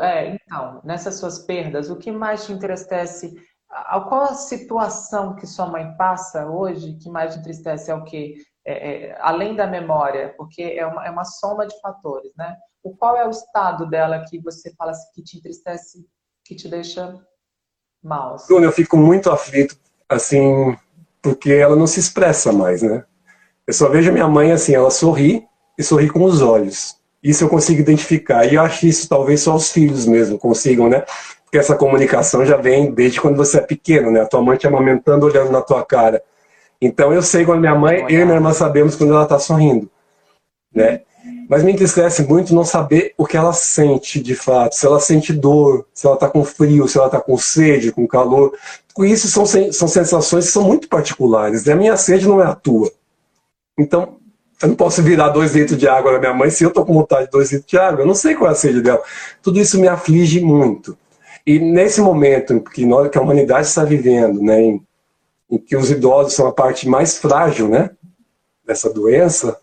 é, então, nessas suas perdas, o que mais te entristece? Qual a situação que sua mãe passa hoje que mais te entristece? É o que? É, é, além da memória, porque é uma, é uma soma de fatores, né? O qual é o estado dela que você fala assim, que te entristece que te deixa mal? Assim? Eu fico muito aflito, assim, porque ela não se expressa mais, né? Eu só vejo minha mãe assim, ela sorri e sorri com os olhos. Isso eu consigo identificar. E eu acho isso talvez só os filhos mesmo consigam, né? Porque essa comunicação já vem desde quando você é pequeno, né? A tua mãe te amamentando, olhando na tua cara. Então eu sei quando minha mãe, eu e minha irmã sabemos quando ela está sorrindo, né? Mas me entristece muito não saber o que ela sente de fato. Se ela sente dor, se ela está com frio, se ela está com sede, com calor. Isso são, são sensações que são muito particulares. E a minha sede não é a tua. Então, eu não posso virar dois litros de água na minha mãe se eu estou com vontade de dois litros de água. Eu não sei qual é a sede dela. Tudo isso me aflige muito. E nesse momento que, nós, que a humanidade está vivendo, né, em, em que os idosos são a parte mais frágil né, dessa doença,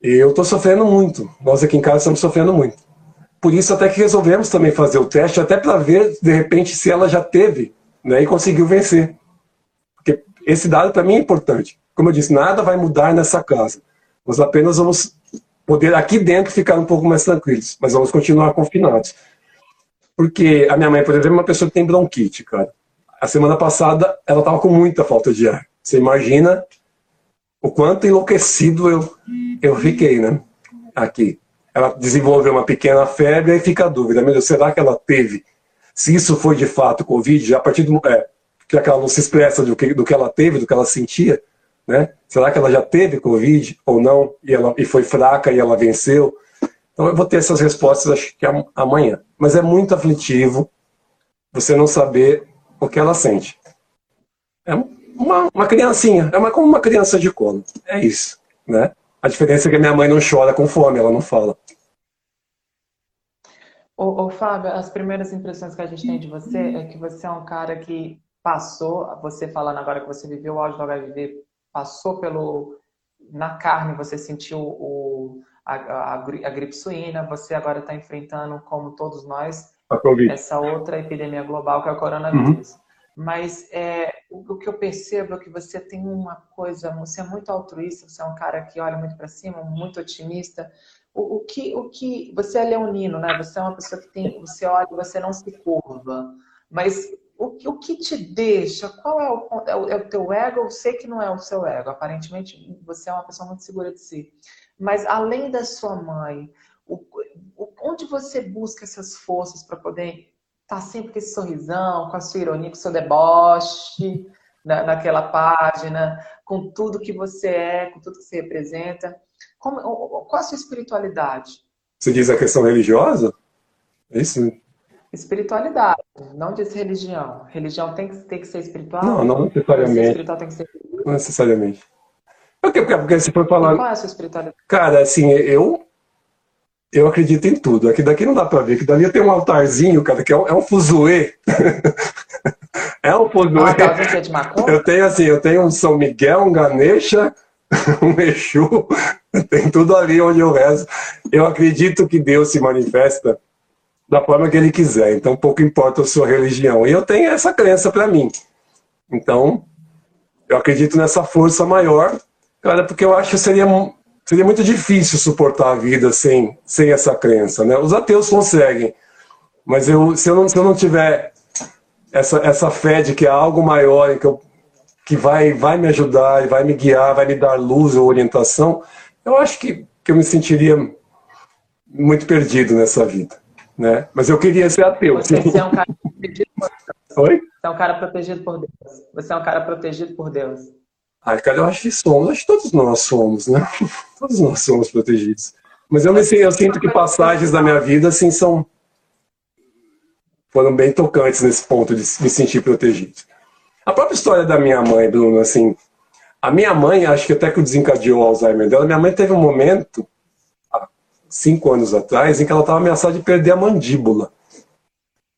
eu estou sofrendo muito. Nós aqui em casa estamos sofrendo muito. Por isso até que resolvemos também fazer o teste, até para ver, de repente, se ela já teve né, e conseguiu vencer. Porque esse dado para mim é importante. Como eu disse, nada vai mudar nessa casa. Nós apenas vamos poder aqui dentro ficar um pouco mais tranquilos, mas vamos continuar confinados. Porque a minha mãe, por exemplo, é uma pessoa que tem bronquite, cara. A semana passada ela estava com muita falta de ar. Você imagina o quanto enlouquecido eu, eu fiquei, né? Aqui. Ela desenvolveu uma pequena febre e fica a dúvida, meu Deus, será que ela teve? Se isso foi de fato Covid, a partir do. É, que ela não se expressa do que, do que ela teve, do que ela sentia, né? Será que ela já teve Covid ou não? E, ela, e foi fraca e ela venceu? Então eu vou ter essas respostas acho que amanhã. Mas é muito aflitivo você não saber o que ela sente. É uma, uma criancinha, é uma, como uma criança de colo. É isso, né? A diferença é que minha mãe não chora com fome, ela não fala. Ô, ô, Fábio, as primeiras impressões que a gente tem de você é que você é um cara que passou, você falando agora que você viveu o auge do HIV, passou pelo. Na carne, você sentiu o, a, a, a gripe suína, você agora está enfrentando, como todos nós, essa outra epidemia global que é o coronavírus. Uhum. Mas é, o, o, que eu percebo é que você tem uma coisa, você é muito altruísta, você é um cara que olha muito para cima, muito otimista. O, o, que, o que você é leonino, né? Você é uma pessoa que tem, você olha, você não se curva. Mas o, o que te deixa? Qual é o, é o, é o teu ego? Eu sei que não é o seu ego. Aparentemente você é uma pessoa muito segura de si. Mas além da sua mãe, o, onde você busca essas forças para poder tá sempre com esse sorrisão, com a sua ironia, com o seu deboche na, naquela página, com tudo que você é, com tudo que você representa. Como, qual a sua espiritualidade? Você diz a questão religiosa? É isso? Espiritualidade, não diz religião. Religião tem que, tem que ser espiritual? Não, não necessariamente. Espiritual tem que ser... Não necessariamente. Porque, porque, porque se for falar. qual é a sua espiritualidade? Cara, assim, eu eu acredito em tudo. Aqui daqui não dá para ver. Que dali tem um altarzinho, cara, que é um, é um fuzuê. é um fuzuê. Ah, tá, é de eu tenho assim, eu tenho um São Miguel, um Ganesha, um Exu, tem tudo ali onde eu rezo. Eu acredito que Deus se manifesta da forma que ele quiser, então pouco importa a sua religião. E eu tenho essa crença para mim. Então, eu acredito nessa força maior, cara, porque eu acho que seria, seria muito difícil suportar a vida sem, sem essa crença, né? Os ateus conseguem, mas eu, se, eu não, se eu não tiver essa, essa fé de que há algo maior que, eu, que vai, vai me ajudar, vai me guiar, vai me dar luz ou orientação, eu acho que, que eu me sentiria muito perdido nessa vida. Né? Mas eu queria ser ateu. Você é um cara protegido por Deus. Oi? Você é um cara protegido por Deus. Você é um cara protegido por Deus. Ah, cara, eu acho que somos. Acho que todos nós somos, né? Todos nós somos protegidos. Mas eu, me, eu sinto que passagens da minha vida, assim, são foram bem tocantes nesse ponto de me sentir protegido. A própria história da minha mãe, Bruno, assim, a minha mãe, acho que até que desencadeou o Alzheimer dela, minha mãe teve um momento, há cinco anos atrás, em que ela estava ameaçada de perder a mandíbula.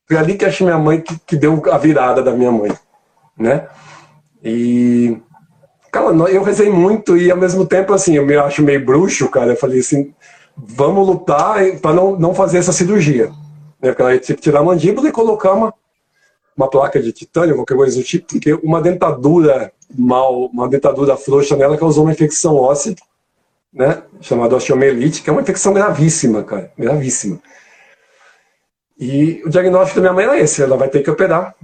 Foi ali que acho minha mãe que, que deu a virada da minha mãe, né? E cara, eu rezei muito e ao mesmo tempo assim, eu me acho meio bruxo, cara. Eu falei assim, vamos lutar para não, não fazer essa cirurgia né? Porque ela ter que tirar a mandíbula e colocar uma, uma placa de titânio, qualquer coisa do tipo, porque uma dentadura mal, uma dentadura frouxa nela causou uma infecção óssea, né? Chamada osteomielite, que é uma infecção gravíssima, cara, gravíssima. E o diagnóstico da minha mãe era esse, ela vai ter que operar.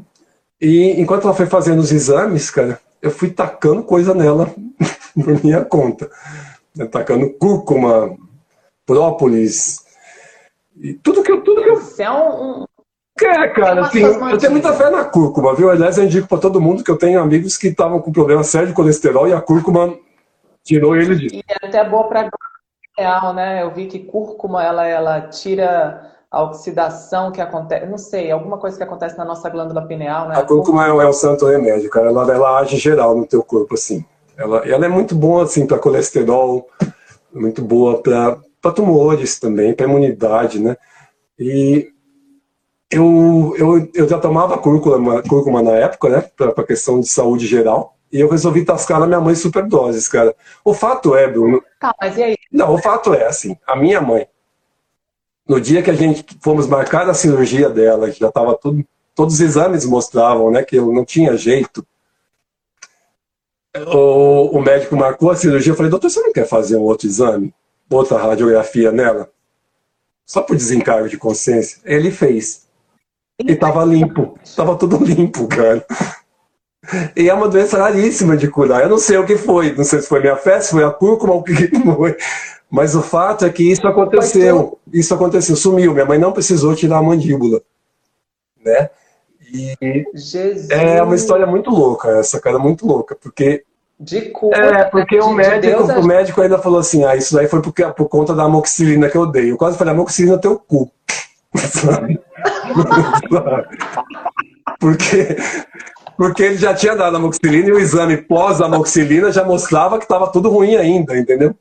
E enquanto ela foi fazendo os exames, cara, eu fui tacando coisa nela por minha conta. Tacando cúrcuma, própolis, e tudo que eu. Tudo que eu... Você é um. É, cara, assim, eu tenho muita fé na cúrcuma, viu? Aliás, eu indico para todo mundo que eu tenho amigos que estavam com problema sério de colesterol e a cúrcuma tirou ele disso. E é até boa para real, né? Eu vi que cúrcuma ela, ela tira a oxidação que acontece, não sei, alguma coisa que acontece na nossa glândula pineal, né? A cúrcuma é, é um santo remédio, cara. Ela, ela age geral no teu corpo, assim. Ela, ela é muito boa, assim, para colesterol, muito boa para para tumores também, para imunidade, né? E eu, eu, eu já tomava cúrcuma, cúrcuma na época, né? Para questão de saúde geral. E eu resolvi tascar na minha mãe superdoses, cara. O fato é, Bruno. Tá, mas e aí? Não, o fato é assim: a minha mãe, no dia que a gente fomos marcar a cirurgia dela, já estava tudo. Todos os exames mostravam né, que eu não tinha jeito. O, o médico marcou a cirurgia. Eu falei, doutor, você não quer fazer um outro exame? outra radiografia nela, só por desencargo de consciência, ele fez. E tava limpo, tava tudo limpo, cara. E é uma doença raríssima de curar. Eu não sei o que foi, não sei se foi minha fé, se foi a cúrcuma o que foi. Mas o fato é que isso aconteceu. Isso aconteceu, sumiu. Minha mãe não precisou tirar a mandíbula. Né? E Jesus. é uma história muito louca, essa cara muito louca, porque de cura. É, porque o, médico, de o médico ainda falou assim: ah, isso daí foi porque, por conta da amoxicilina que eu dei. Eu quase falei: amoxicilina é teu cu. porque, porque ele já tinha dado amoxicilina e o exame pós-amoxicilina já mostrava que estava tudo ruim ainda, entendeu?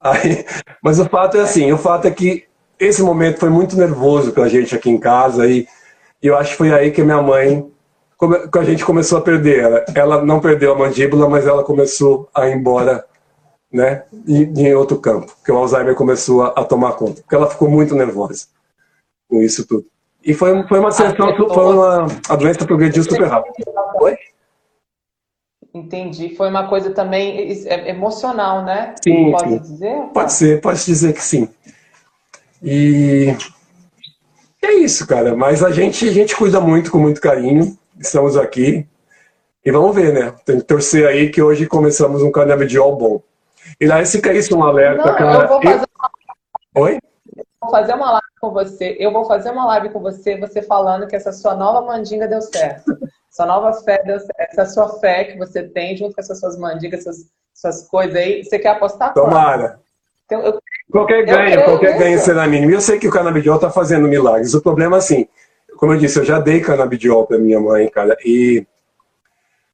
Aí, mas o fato é assim: o fato é que esse momento foi muito nervoso para a gente aqui em casa e, e eu acho que foi aí que minha mãe que a gente começou a perder ela. Ela não perdeu a mandíbula, mas ela começou a ir embora né, em, em outro campo, que o Alzheimer começou a, a, tomar conta, porque ela ficou muito nervosa com isso tudo. E foi, foi uma sessão, foi uma, a doença progrediu super rápido. Oi? Entendi. Foi uma coisa também é, emocional, né? Sim. Pode sim. dizer? Pode ser, pode dizer que sim. E é isso, cara. Mas a gente, a gente cuida muito, com muito carinho estamos aqui. E vamos ver, né? Tem que torcer aí que hoje começamos um canabidiol bom. E lá, se caísse um alerta, Não, cara. Eu vou fazer uma... Oi? Vou fazer uma live com você. Eu vou fazer uma live com você, você falando que essa sua nova mandinga deu certo. Sua nova fé. Essa sua fé que você tem junto com essas suas mandingas, suas, suas coisas aí. Você quer apostar? Tomara. Então, eu... Qualquer ganho, qualquer ganho será mínimo. E eu sei que o canabidiol está fazendo milagres. O problema é assim, como eu disse, eu já dei canabidiol para minha mãe, cara, e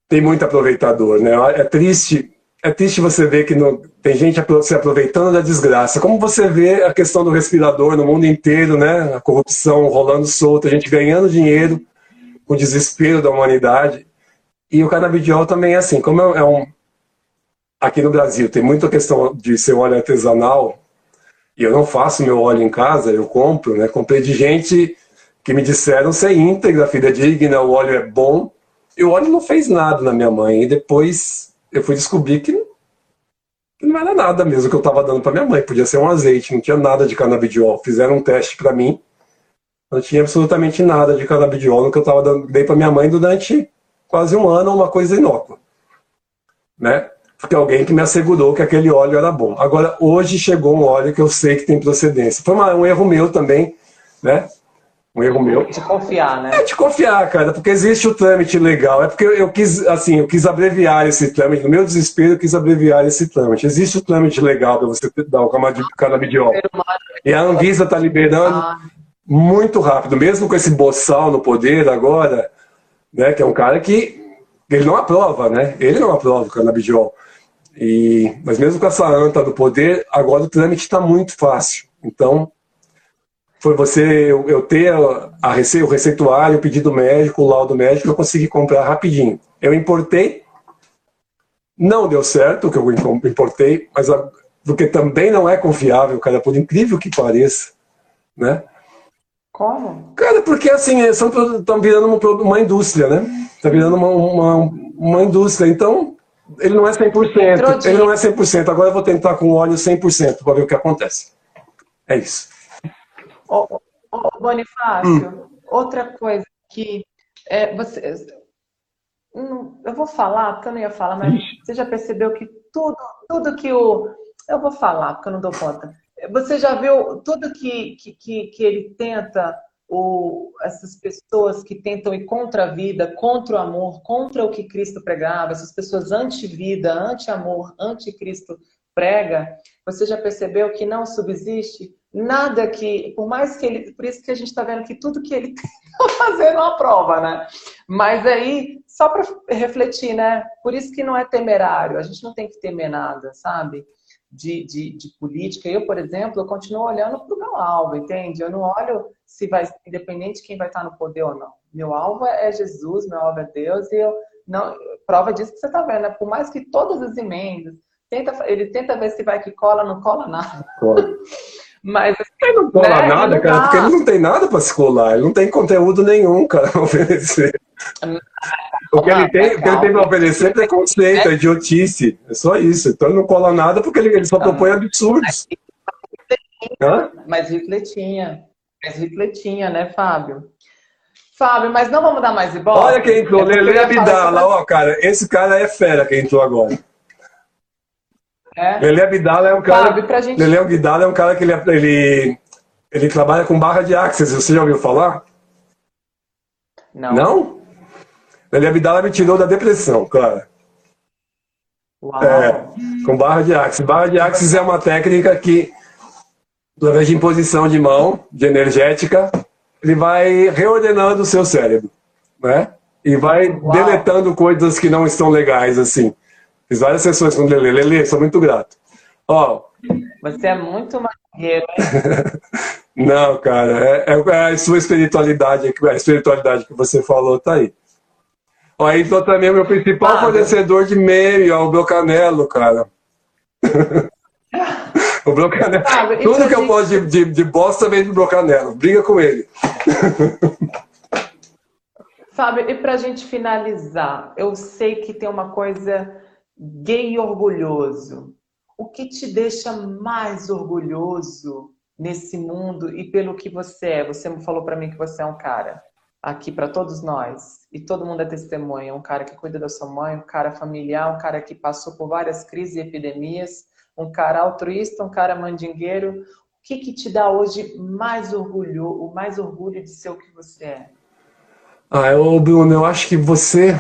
tem muito aproveitador, né? É triste, é triste você ver que não, tem gente se aproveitando da desgraça. Como você vê a questão do respirador no mundo inteiro, né? A corrupção rolando solta, a gente ganhando dinheiro, o desespero da humanidade. E o canabidiol também é assim, como é um, aqui no Brasil tem muita questão de ser óleo artesanal, e eu não faço meu óleo em casa, eu compro, né? Comprei de gente que me disseram ser íntegra, filha digna, o óleo é bom. E o óleo não fez nada na minha mãe. E depois eu fui descobrir que não era nada mesmo que eu estava dando para minha mãe. Podia ser um azeite, não tinha nada de canabidiol. Fizeram um teste para mim, não tinha absolutamente nada de canabidiol que eu estava dando. Dei para minha mãe durante quase um ano, uma coisa inócua. Né? Porque alguém que me assegurou que aquele óleo era bom. Agora, hoje chegou um óleo que eu sei que tem procedência. Foi uma, um erro meu também, né? Um erro meu. De confiar, né? É de confiar, cara, porque existe o trâmite legal. É porque eu quis, assim, eu quis abreviar esse trâmite. No meu desespero, eu quis abreviar esse trâmite. Existe o trâmite legal para você dar o canabidiol. E a Anvisa está liberando ah. Muito rápido, mesmo com esse boçal no poder agora, né? Que é um cara que ele não aprova, né? Ele não aprova o canabidiol. E, mas mesmo com essa anta do poder, agora o trâmite está muito fácil. Então, foi você eu, eu ter a, a rece, o receituário, o pedido médico, o laudo médico, eu consegui comprar rapidinho. Eu importei, não deu certo o que eu importei, mas a, porque também não é confiável, cara, por incrível que pareça, né? Como? Cara, porque assim, estão virando uma, uma indústria, né? Está virando uma, uma, uma indústria. Então, ele não é 100%. Ele não é 100%. Agora eu vou tentar com óleo 100% para ver o que acontece. É isso. Bonifácio, hum. outra coisa que é, você, eu vou falar, porque eu não ia falar, mas Ixi. você já percebeu que tudo, tudo que o. Eu vou falar, porque eu não dou conta. Você já viu tudo que, que, que, ele tenta ou essas pessoas que tentam ir contra a vida, contra o amor, contra o que Cristo pregava, essas pessoas anti-vida, anti-amor, anti-Cristo prega, você já percebeu que não subsiste nada que, por mais que ele, por isso que a gente está vendo que tudo que ele tenta fazer não aprova, né? Mas aí, só para refletir, né? Por isso que não é temerário, a gente não tem que temer nada, sabe? De, de, de política. Eu, por exemplo, eu continuo olhando para o meu alvo, entende? Eu não olho se vai, independente de quem vai estar no poder ou não. Meu alvo é Jesus, meu alvo é Deus, e eu não, prova disso que você está vendo, né? por mais que todas as emendas, tenta, ele tenta ver se vai que cola, não cola nada. Cola. Mas ele não cola né? nada, cara, porque ele não tem nada para se colar, ele não tem conteúdo nenhum, cara, para oferecer. O que ele tem, o que ele tem para oferecer é preconceito, é idiotice. É só isso. Então ele não cola nada porque ele, ele só propõe absurdos. Mas refletinha. Mas refletinha, né, Fábio? Fábio, mas não vamos dar mais ibope? Olha quem entrou, é Lele Abdala. Ó, cara, esse cara é fera quem entrou agora. É. Lele Abdala é um cara. Fábio, pra gente... Lele Abdala é um cara que ele, ele, ele trabalha com barra de axis. Você já ouviu falar? Não. Não? Lele Abdala me tirou da depressão, cara. Uau. É, com barra de axis. Barra de axis é uma técnica que através de imposição de mão, de energética, ele vai reordenando o seu cérebro, né? E vai Uau. deletando coisas que não estão legais, assim. Fiz várias sessões com o Lele. Lele, sou muito grato. Ó. Você é muito maneiro, Não, cara, é, é, a sua espiritualidade, a espiritualidade que você falou tá aí. Aí então também o meu principal ah, fornecedor de meme, ó, o meu canelo, cara. O Brocanelo. Ah, Tudo que eu posso de, de, de bosta vem do Brocanelo. Briga com ele. Fábio, e pra gente finalizar, eu sei que tem uma coisa gay orgulhoso. O que te deixa mais orgulhoso nesse mundo e pelo que você é? Você me falou para mim que você é um cara aqui para todos nós e todo mundo é testemunha, um cara que cuida da sua mãe, um cara familiar, um cara que passou por várias crises e epidemias, um cara altruísta, um cara mandingueiro. O que, que te dá hoje mais orgulho, o mais orgulho de ser o que você é? Ah, eu, Bruno, eu acho que você,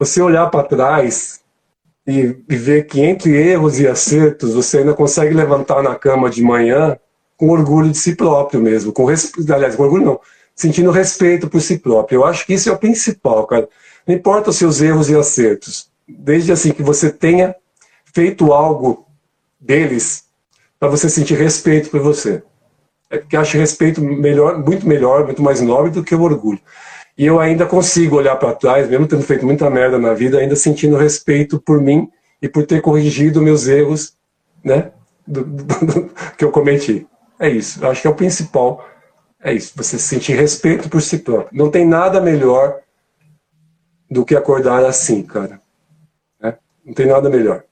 você olhar para trás e, e ver que entre erros e acertos você ainda consegue levantar na cama de manhã com orgulho de si próprio mesmo, com aliás, com orgulho não, sentindo respeito por si próprio. Eu acho que isso é o principal, cara. Não importa os seus erros e acertos, desde assim que você tenha feito algo deles para você sentir respeito por você. É porque acho respeito melhor, muito melhor, muito mais nobre do que o orgulho. E eu ainda consigo olhar para trás, mesmo tendo feito muita merda na vida, ainda sentindo respeito por mim e por ter corrigido meus erros, né? Do, do, do, que eu cometi. É isso. Eu acho que é o principal. É isso. Você sentir respeito por si próprio. Não tem nada melhor do que acordar assim, cara. Né? Não tem nada melhor.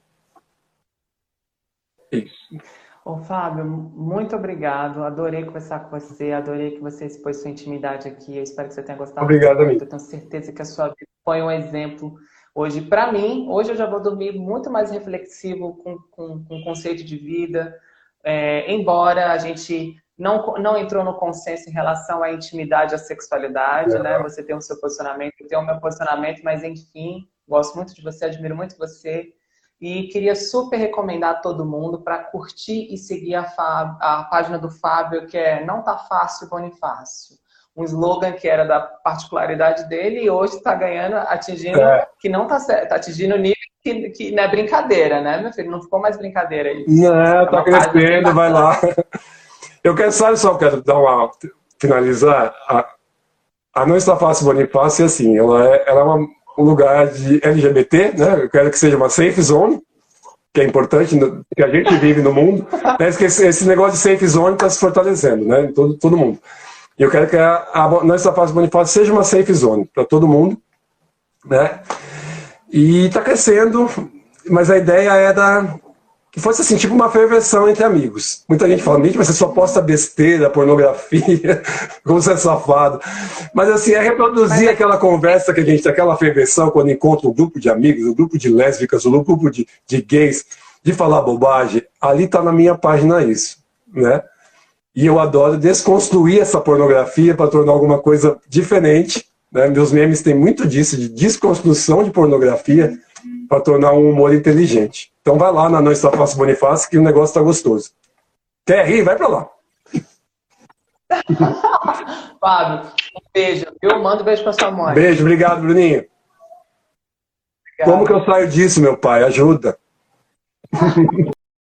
É isso. Ô, Fábio, muito obrigado. Adorei conversar com você, adorei que você expôs sua intimidade aqui. Eu espero que você tenha gostado. Obrigado, muito. Eu tenho certeza que a sua vida foi um exemplo. Hoje, para mim, hoje eu já vou dormir muito mais reflexivo com, com, com o conceito de vida. É, embora a gente não, não entrou no consenso em relação à intimidade e à sexualidade, é. né? Você tem o seu posicionamento, eu tenho o meu posicionamento, mas enfim, gosto muito de você, admiro muito você. E queria super recomendar a todo mundo para curtir e seguir a, Fábio, a página do Fábio, que é Não Tá Fácil Bonifácio. Um slogan que era da particularidade dele e hoje está ganhando, atingindo, é. que não certo, tá atingindo nível que, que não é brincadeira, né, meu filho? Não ficou mais brincadeira isso. Não, é tá crescendo, vai lá. Eu quero, sabe só, quero dar uma, finalizar. A, a Não Fácil Bonifácio, assim, ela é, ela é uma um lugar de LGBT, né? Eu quero que seja uma safe zone, que é importante, que a gente vive no mundo. Né? Esse, esse negócio de safe zone está se fortalecendo, né? Em todo, todo mundo. E eu quero que a, a nossa fase Bonifácio seja uma safe zone para todo mundo, né? E está crescendo, mas a ideia é da que fosse assim, tipo uma ferversão entre amigos. Muita gente fala, mas você só posta besteira, pornografia, como você é safado. Mas assim, é reproduzir mas... aquela conversa que a gente tem, aquela ferversão quando encontra um grupo de amigos, um grupo de lésbicas, um grupo de, de gays, de falar bobagem. Ali está na minha página isso, né? E eu adoro desconstruir essa pornografia para tornar alguma coisa diferente. Né? Meus memes têm muito disso, de desconstrução de pornografia para tornar um humor inteligente. Então vai lá na Está Fácil Bonifácio que o negócio está gostoso. Quer rir? Vai para lá. Fábio, um beijo. Eu mando um beijo para sua mãe. Beijo, obrigado, Bruninho. Obrigado. Como que eu saio disso, meu pai? Ajuda.